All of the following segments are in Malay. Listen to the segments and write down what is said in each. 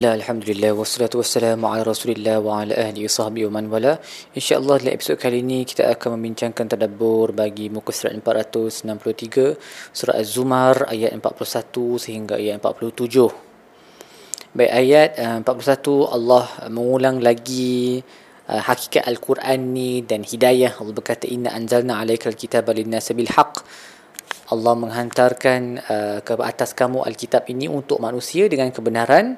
La alhamdulillah wassalatu wassalamu ala Rasulillah wa ala ahli sahbihi wa man wala. Insya-Allah dalam episod kali ini kita akan membincangkan tadabbur bagi muka surat 463 surah Az-Zumar ayat 41 sehingga ayat 47. Baik ayat uh, 41 Allah mengulang lagi uh, hakikat Al-Quran ni dan hidayah. Allah berkata inna anzalna alaikal kitaba lin-nasi bil. Allah menghantarkan uh, ke atas kamu Alkitab ini untuk manusia dengan kebenaran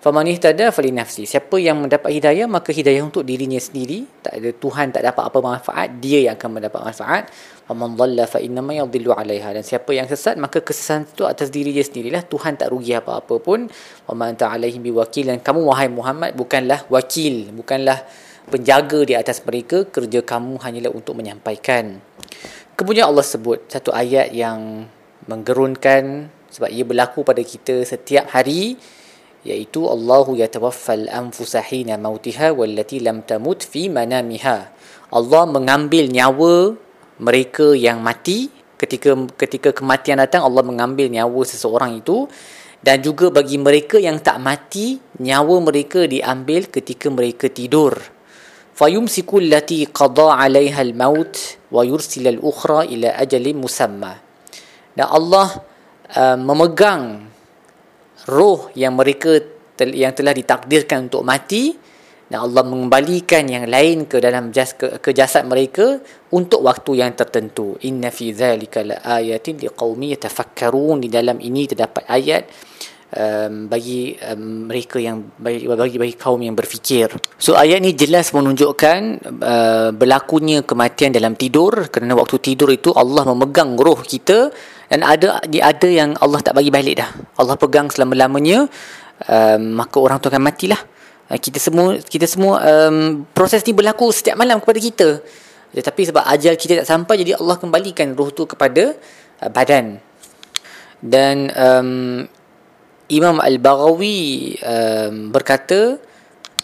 Faman ihtada fali nafsi. Siapa yang mendapat hidayah maka hidayah untuk dirinya sendiri. Tak ada Tuhan tak dapat apa manfaat, dia yang akan mendapat manfaat. Faman dhalla fa inna ma yadhillu 'alaiha. Dan siapa yang sesat maka kesesatan itu atas diri dia sendirilah. Tuhan tak rugi apa-apa pun. Wa ma anta 'alaihim biwakil. Dan kamu wahai Muhammad bukanlah wakil, bukanlah penjaga di atas mereka. Kerja kamu hanyalah untuk menyampaikan. Kemudian Allah sebut satu ayat yang menggerunkan sebab ia berlaku pada kita setiap hari iaitu Allahu yatawaffal anfusa hina mautiha wallati lam tamut fi manamiha. Allah mengambil nyawa mereka yang mati ketika ketika kematian datang Allah mengambil nyawa seseorang itu dan juga bagi mereka yang tak mati nyawa mereka diambil ketika mereka tidur. Fayumsiku allati qada 'alayha al-maut wa yursil al-ukhra ila ajalin musamma. Dan Allah uh, memegang roh yang mereka yang telah ditakdirkan untuk mati dan Allah mengembalikan yang lain ke dalam jas, ke, ke jasad mereka untuk waktu yang tertentu. Inna fi zalika laayatin liqaumi yatafakkarun. Di dalam ini terdapat ayat um, bagi um, mereka yang bagi, bagi bagi kaum yang berfikir. So ayat ni jelas menunjukkan uh, berlakunya kematian dalam tidur. Kerana waktu tidur itu Allah memegang roh kita dan ada ada yang Allah tak bagi balik dah Allah pegang selama-lamanya um, maka orang tu akan matilah. Uh, kita semua kita semua um, proses ni berlaku setiap malam kepada kita. Tetapi sebab ajal kita tak sampai jadi Allah kembalikan roh tu kepada uh, badan. Dan um, Imam Al-Baghawi um, berkata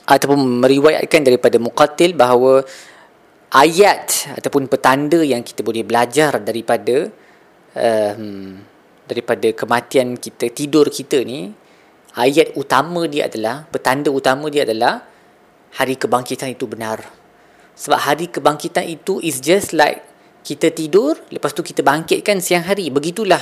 ataupun meriwayatkan daripada Muqatil bahawa ayat ataupun petanda yang kita boleh belajar daripada um, daripada kematian kita tidur kita ni ayat utama dia adalah petanda utama dia adalah hari kebangkitan itu benar. Sebab hari kebangkitan itu is just like kita tidur lepas tu kita bangkitkan siang hari. Begitulah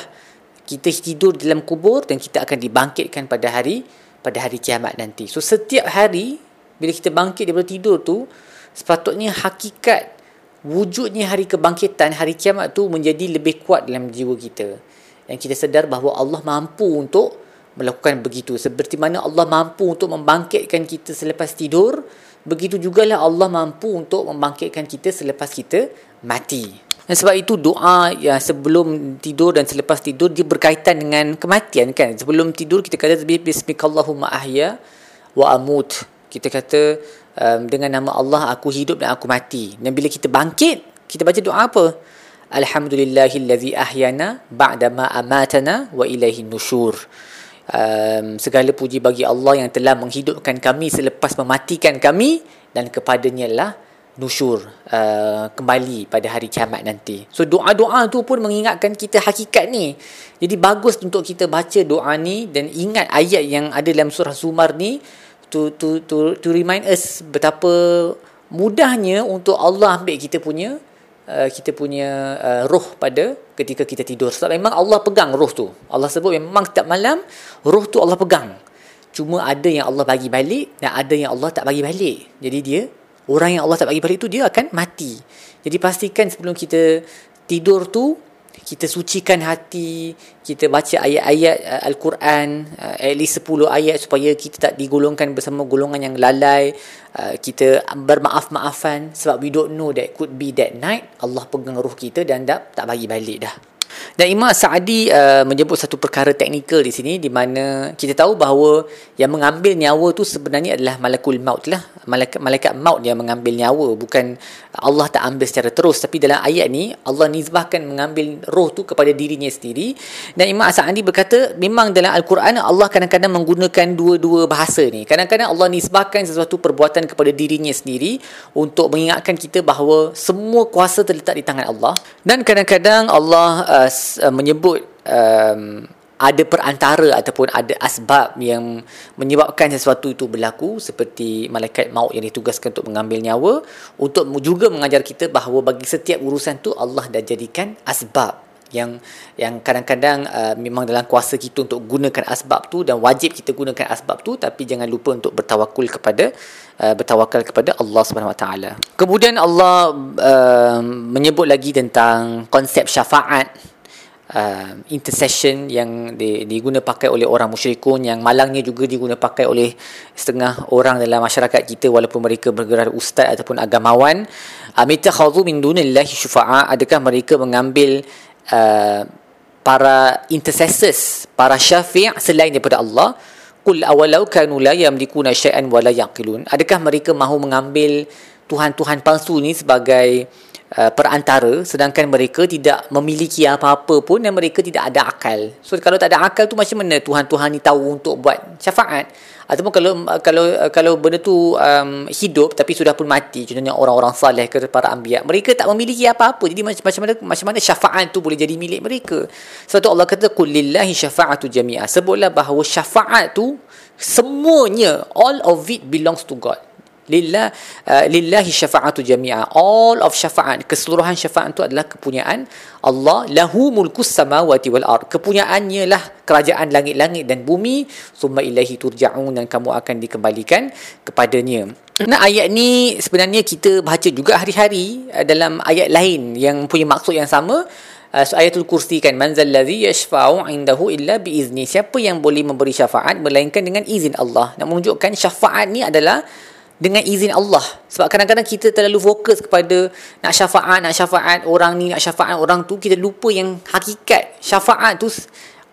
kita tidur dalam kubur dan kita akan dibangkitkan pada hari pada hari kiamat nanti. So setiap hari bila kita bangkit daripada tidur tu sepatutnya hakikat wujudnya hari kebangkitan, hari kiamat tu menjadi lebih kuat dalam jiwa kita. Dan kita sedar bahawa Allah mampu untuk melakukan begitu. Seperti mana Allah mampu untuk membangkitkan kita selepas tidur, begitu jugalah Allah mampu untuk membangkitkan kita selepas kita mati. Dan sebab itu doa yang sebelum tidur dan selepas tidur dia berkaitan dengan kematian kan. Sebelum tidur kita kata bismillahirrahmanirrahim ahya wa amut. Kita kata um, dengan nama Allah aku hidup dan aku mati. Dan bila kita bangkit, kita baca doa apa? Alhamdulillahillazi ahyana ba'da ma amatana wa ilaihi nusyur. Um, segala puji bagi Allah yang telah menghidupkan kami selepas mematikan kami dan kepadanya lah nusyur uh, kembali pada hari kiamat nanti. So doa-doa tu pun mengingatkan kita hakikat ni. Jadi bagus untuk kita baca doa ni dan ingat ayat yang ada dalam surah Zumar ni to to to to remind us betapa mudahnya untuk Allah ambil kita punya uh, kita punya uh, roh pada ketika kita tidur. Sebab memang Allah pegang roh tu. Allah sebut memang setiap malam roh tu Allah pegang. Cuma ada yang Allah bagi balik dan ada yang Allah tak bagi balik. Jadi dia orang yang Allah tak bagi balik tu dia akan mati. Jadi pastikan sebelum kita tidur tu kita sucikan hati, kita baca ayat-ayat uh, Al-Quran, uh, at least 10 ayat supaya kita tak digolongkan bersama golongan yang lalai, uh, kita bermaaf-maafan sebab we don't know that could be that night Allah pegang roh kita dan tak, tak bagi balik dah. Dan Imam Sa'adi uh, menyebut satu perkara teknikal di sini di mana kita tahu bahawa yang mengambil nyawa tu sebenarnya adalah malakul maut lah. Malaikat, malaikat maut yang mengambil nyawa bukan Allah tak ambil secara terus tapi dalam ayat ni Allah nisbahkan mengambil roh tu kepada dirinya sendiri dan Imam Sa'adi berkata memang dalam Al-Quran Allah kadang-kadang menggunakan dua-dua bahasa ni. Kadang-kadang Allah nisbahkan sesuatu perbuatan kepada dirinya sendiri untuk mengingatkan kita bahawa semua kuasa terletak di tangan Allah dan kadang-kadang Allah uh, uh, menyebut um, ada perantara ataupun ada asbab yang menyebabkan sesuatu itu berlaku seperti malaikat maut yang ditugaskan untuk mengambil nyawa untuk juga mengajar kita bahawa bagi setiap urusan tu Allah dah jadikan asbab yang yang kadang-kadang uh, memang dalam kuasa kita untuk gunakan asbab tu dan wajib kita gunakan asbab tu tapi jangan lupa untuk bertawakul kepada uh, bertawakal kepada Allah Subhanahu Wa Taala. Kemudian Allah uh, menyebut lagi tentang konsep syafaat uh, intercession yang di, diguna pakai oleh orang musyrikun yang malangnya juga diguna pakai oleh setengah orang dalam masyarakat kita walaupun mereka bergerak ustaz ataupun agamawan amita khadhu min dunillahi syufa'a adakah mereka mengambil uh, para intercessors para syafi' selain daripada Allah qul awalau kanu la yamlikuna syai'an wa la yaqilun. Adakah mereka mahu mengambil tuhan-tuhan palsu ni sebagai Uh, perantara sedangkan mereka tidak memiliki apa-apa pun dan mereka tidak ada akal. So kalau tak ada akal tu macam mana Tuhan-Tuhan ni tahu untuk buat syafaat? Ataupun kalau kalau kalau benda tu um, hidup tapi sudah pun mati contohnya orang-orang saleh ke para anbiya mereka tak memiliki apa-apa jadi macam macam mana macam mana syafaat tu boleh jadi milik mereka sebab tu Allah kata qul lillahi syafa'atu jami'a sebutlah bahawa syafaat tu semuanya all of it belongs to God lillah uh, lillahi syafa'atu jami'a. All of syafa'at keseluruhan syafa'at itu adalah kepunyaan Allah. Lahu mulkus samawati wal ard. Kepunyaannya lah kerajaan langit-langit dan bumi. Summa ilahi turja'un dan kamu akan dikembalikan kepadanya. Nah ayat ni sebenarnya kita baca juga hari-hari uh, dalam ayat lain yang punya maksud yang sama. Uh, so ayatul kursi kan manzal ladzi yashfa'u indahu illa biizni. Siapa yang boleh memberi syafaat melainkan dengan izin Allah? Nak menunjukkan syafaat ni adalah dengan izin Allah. Sebab kadang-kadang kita terlalu fokus kepada nak syafaat nak syafaat orang ni nak syafaat orang tu kita lupa yang hakikat syafaat tu.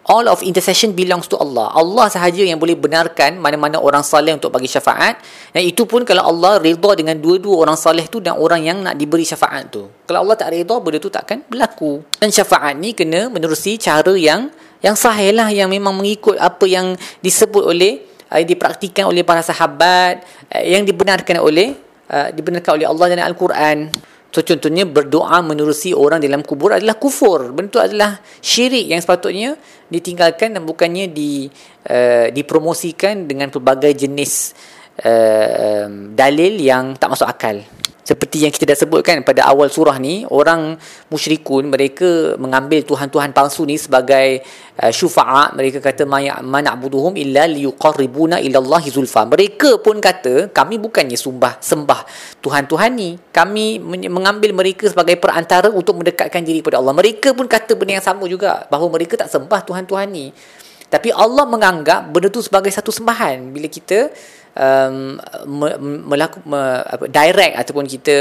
All of intercession belongs to Allah. Allah sahaja yang boleh benarkan mana-mana orang saleh untuk bagi syafaat. Dan itu pun kalau Allah redha dengan dua-dua orang saleh tu dan orang yang nak diberi syafaat tu. Kalau Allah tak redha benda tu takkan berlaku. Dan syafaat ni kena menerusi cara yang yang sahih lah yang memang mengikut apa yang disebut oleh uh, dipraktikan oleh para sahabat uh, yang dibenarkan oleh uh, dibenarkan oleh Allah dalam Al-Quran. So contohnya berdoa menerusi orang dalam kubur adalah kufur. Bentuk adalah syirik yang sepatutnya ditinggalkan dan bukannya di uh, dipromosikan dengan pelbagai jenis uh, dalil yang tak masuk akal seperti yang kita dah sebutkan pada awal surah ni orang musyrikun mereka mengambil tuhan-tuhan palsu ni sebagai uh, syufa'a. Mereka kata mana'buduhum illa liyuqarribuna ila Allah zulfa. Mereka pun kata kami bukannya sembah sembah tuhan-tuhan ni. Kami mengambil mereka sebagai perantara untuk mendekatkan diri kepada Allah. Mereka pun kata benda yang sama juga bahawa mereka tak sembah tuhan-tuhan ni. Tapi Allah menganggap benda tu sebagai satu sembahan. Bila kita um, melaku, me, apa, direct ataupun kita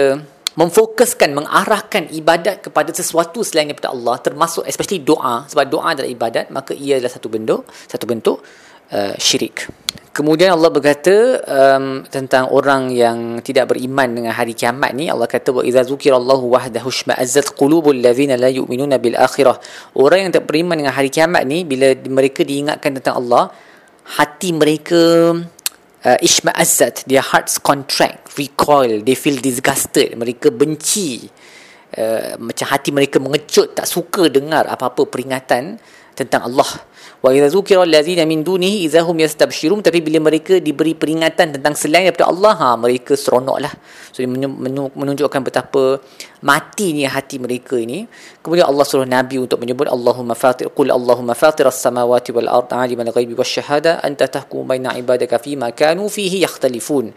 memfokuskan mengarahkan ibadat kepada sesuatu selain daripada Allah termasuk especially doa. Sebab doa adalah ibadat maka ia adalah satu bentuk satu bentuk uh, syirik. Kemudian Allah berkata um, tentang orang yang tidak beriman dengan hari kiamat ni Allah kata wa idza zukirallahu wahdahu shma'azzat qulubul ladzina la yu'minuna bil akhirah. Orang yang tak beriman dengan hari kiamat ni bila mereka diingatkan tentang Allah hati mereka uh, ishma'azzat their hearts contract recoil they feel disgusted mereka benci. Uh, macam hati mereka mengecut tak suka dengar apa-apa peringatan tentang Allah. Wa idza zukira allazina min dunihi idza hum yastabshirun. Tapi bila mereka diberi peringatan tentang selain daripada Allah ha mereka seronoklah. So menunjukkan betapa matinya hati mereka ini. Kemudian Allah suruh nabi untuk menyebut Allahumma fatir qul Allahumma fatir as-samawati wal ard alimal ghaibi wasyahada anta tahkum baina ibadaka fima kanu fihi yakhtalifun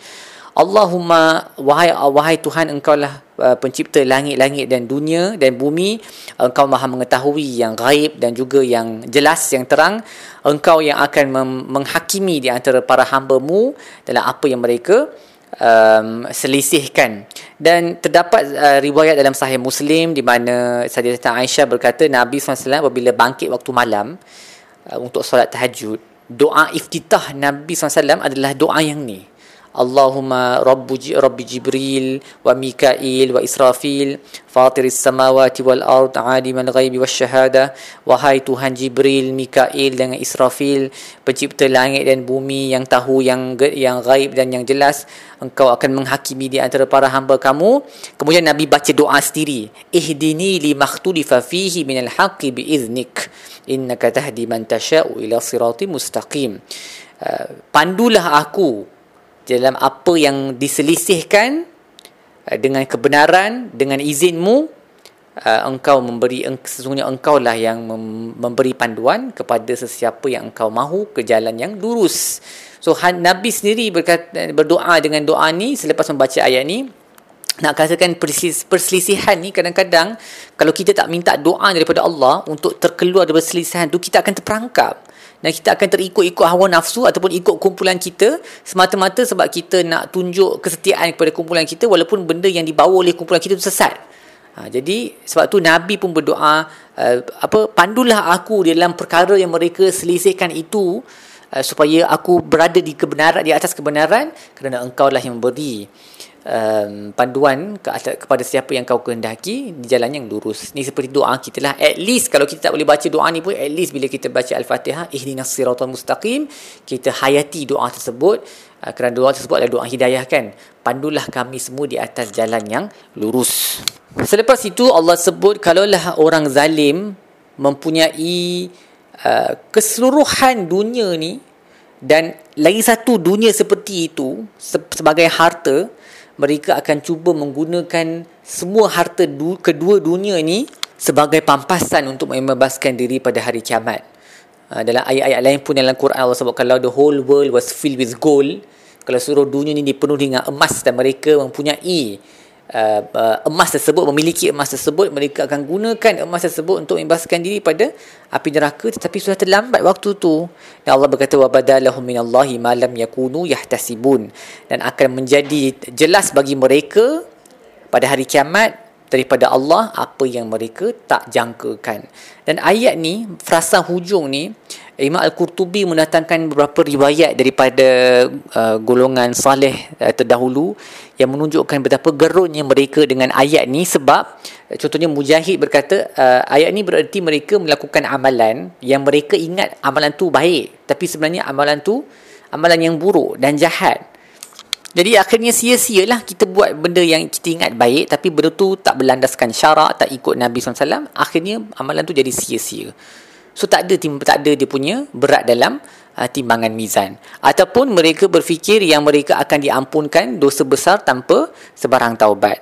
Allahumma wahai wahai Tuhan engkaulah uh, pencipta langit-langit dan dunia dan bumi. Engkau maha mengetahui yang gaib dan juga yang jelas yang terang. Engkau yang akan mem- menghakimi di antara para hamba-Mu dalam apa yang mereka um, selisihkan. Dan terdapat uh, riwayat dalam sahih Muslim di mana Sayyidatuna Aisyah berkata Nabi SAW apabila bangkit waktu malam uh, untuk solat tahajud doa iftitah Nabi SAW adalah doa yang ni Allahumma rabbu rabbi mikail wa israfil fatir samawati wal ard alim al ghaibi was syahada. Wahai tuhan jibril mikail dan israfil pencipta langit dan bumi yang tahu yang yang gaib dan yang jelas engkau akan menghakimi di antara para hamba kamu. Kemudian nabi baca doa sendiri. Ihdini li makhtulifa fihi min al haqqi bi iznik innaka tahdi man tasha'u ila siratim mustaqim. Uh, pandulah aku dalam apa yang diselisihkan uh, dengan kebenaran dengan izinmu uh, engkau memberi sesungguhnya engkau lah yang memberi panduan kepada sesiapa yang engkau mahu ke jalan yang lurus. So nabi sendiri berkata berdoa dengan doa ni selepas membaca ayat ni nak katakan perselisihan ni kadang-kadang kalau kita tak minta doa daripada Allah untuk terkeluar dari perselisihan tu kita akan terperangkap dan kita akan terikut-ikut hawa nafsu ataupun ikut kumpulan kita semata-mata sebab kita nak tunjuk kesetiaan kepada kumpulan kita walaupun benda yang dibawa oleh kumpulan kita itu sesat. Ha, jadi sebab tu Nabi pun berdoa uh, apa pandulah aku dalam perkara yang mereka selisihkan itu uh, supaya aku berada di kebenaran di atas kebenaran kerana engkau lah yang memberi um, panduan ke atas, kepada siapa yang kau kehendaki di jalan yang lurus. Ni seperti doa kita lah. At least kalau kita tak boleh baca doa ni pun at least bila kita baca Al-Fatihah ihdinas siratal mustaqim kita hayati doa tersebut uh, kerana doa tersebut adalah doa hidayah kan. Pandulah kami semua di atas jalan yang lurus. Selepas itu Allah sebut kalaulah orang zalim mempunyai uh, keseluruhan dunia ni dan lagi satu dunia seperti itu sebagai harta mereka akan cuba menggunakan semua harta du- kedua dunia ini sebagai pampasan untuk membebaskan diri pada hari kiamat. Uh, dalam ayat-ayat lain pun dalam Quran Allah sebut kalau the whole world was filled with gold, kalau seluruh dunia ini dipenuhi dengan emas dan mereka mempunyai uh, uh, emas tersebut memiliki emas tersebut mereka akan gunakan emas tersebut untuk membebaskan diri pada api neraka. Tetapi sudah terlambat waktu tu dan Allah berkata wa badalahum minallahi ma lam yakunu yahtasibun. Dan akan menjadi jelas bagi mereka pada hari kiamat daripada Allah apa yang mereka tak jangkakan. Dan ayat ni, frasa hujung ni, Imam Al-Qurtubi mendatangkan beberapa riwayat daripada uh, golongan saleh uh, terdahulu yang menunjukkan betapa gerunnya mereka dengan ayat ni. Sebab uh, contohnya Mujahid berkata uh, ayat ni bererti mereka melakukan amalan yang mereka ingat amalan tu baik. Tapi sebenarnya amalan tu amalan yang buruk dan jahat jadi akhirnya sia-sialah kita buat benda yang kita ingat baik tapi benda tu tak berlandaskan syarak, tak ikut Nabi SAW. Akhirnya amalan tu jadi sia-sia. So tak ada tak ada dia punya berat dalam uh, timbangan mizan. Ataupun mereka berfikir yang mereka akan diampunkan dosa besar tanpa sebarang taubat.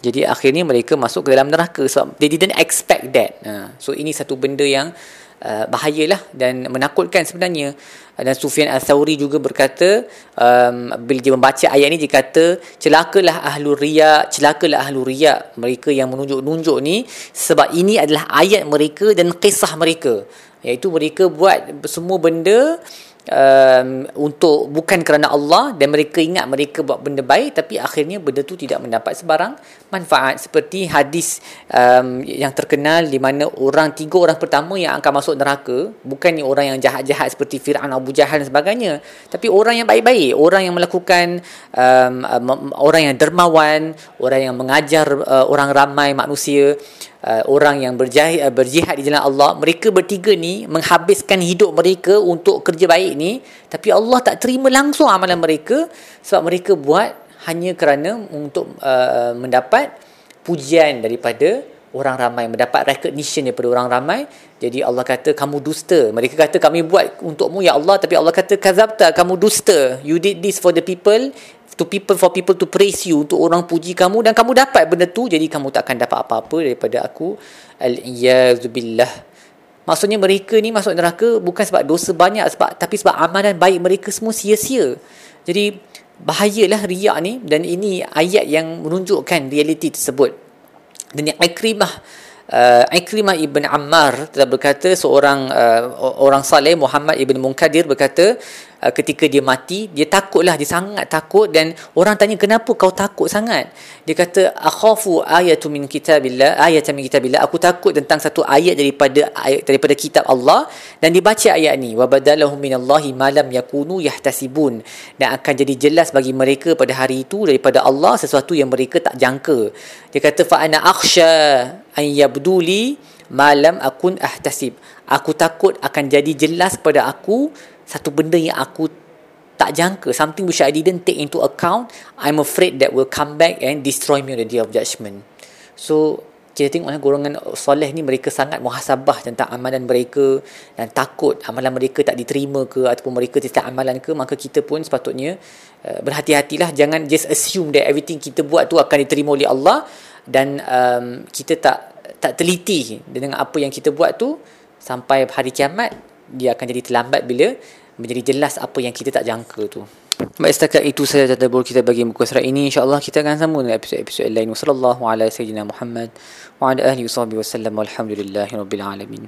Jadi akhirnya mereka masuk ke dalam neraka sebab they didn't expect that. Uh, so ini satu benda yang uh, bahayalah dan menakutkan sebenarnya. Dan Sufyan Al-Thawri juga berkata um, bila dia membaca ayat ini dia kata celakalah ahlu riya celakalah ahlu riya mereka yang menunjuk-nunjuk ni sebab ini adalah ayat mereka dan kisah mereka. Iaitu mereka buat semua benda um, untuk bukan kerana Allah dan mereka ingat mereka buat benda baik tapi akhirnya benda tu tidak mendapat sebarang manfaat. Seperti hadis um, yang terkenal di mana orang tiga orang pertama yang akan masuk neraka bukan ni orang yang jahat-jahat seperti Fir'aun Abu Jahal dan sebagainya tapi orang yang baik-baik orang yang melakukan um, um, orang yang dermawan orang yang mengajar uh, orang ramai manusia uh, orang yang berjahid, uh, berjihad di jalan Allah mereka bertiga ni menghabiskan hidup mereka untuk kerja baik ni tapi Allah tak terima langsung amalan mereka sebab mereka buat hanya kerana untuk uh, mendapat pujian daripada orang ramai mendapat recognition daripada orang ramai. Jadi Allah kata kamu dusta. Mereka kata kami buat untukmu ya Allah. Tapi Allah kata kazabta kamu dusta. You did this for the people to people for people to praise you untuk orang puji kamu dan kamu dapat benda tu jadi kamu tak akan dapat apa-apa daripada aku. Al-iyazubillah maksudnya mereka ni masuk neraka bukan sebab dosa banyak sebab tapi sebab amalan baik mereka semua sia-sia. Jadi bahayalah riak ni dan ini ayat yang menunjukkan realiti tersebut. Dan yang Ikrimah uh, Ikrimah ibn Ammar telah berkata seorang uh, orang saleh Muhammad ibn Munkadir berkata uh, ketika dia mati dia takutlah dia sangat takut dan orang tanya kenapa kau takut sangat? Dia kata akhafu ayatu min kitabillah ayatan min kitabillah. Aku takut tentang satu ayat daripada ayat daripada kitab Allah dan dibaca ayat ni wa badalahum minallahi ma lam yakunu yahtasibun. Dan akan jadi jelas bagi mereka pada hari itu daripada Allah sesuatu yang mereka tak jangka. Dia kata fa ana akhsha an yabduli malam akun ahtasib. Aku takut akan jadi jelas kepada aku satu benda yang aku tak jangka. Something which I didn't take into account I'm afraid that will come back and destroy me on the day of judgment. So kita tengok lah golongan soleh ni mereka sangat muhasabah tentang amalan mereka dan takut amalan mereka tak diterima ke ataupun mereka tidak amalan ke maka kita pun sepatutnya uh, berhati-hatilah. Jangan just assume that everything kita buat tu akan diterima oleh Allah dan um, kita tak tak teliti dengan apa yang kita buat tu sampai hari kiamat dia akan jadi terlambat bila menjadi jelas apa yang kita tak jangka tu. Baik setakat itu saja tadabbur kita bagi muka surat ini insyaallah kita akan sambung dengan episod-episod lain. Wassallallahu ala sayyidina Muhammad wa ala alihi wasallam walhamdulillahirabbil alamin.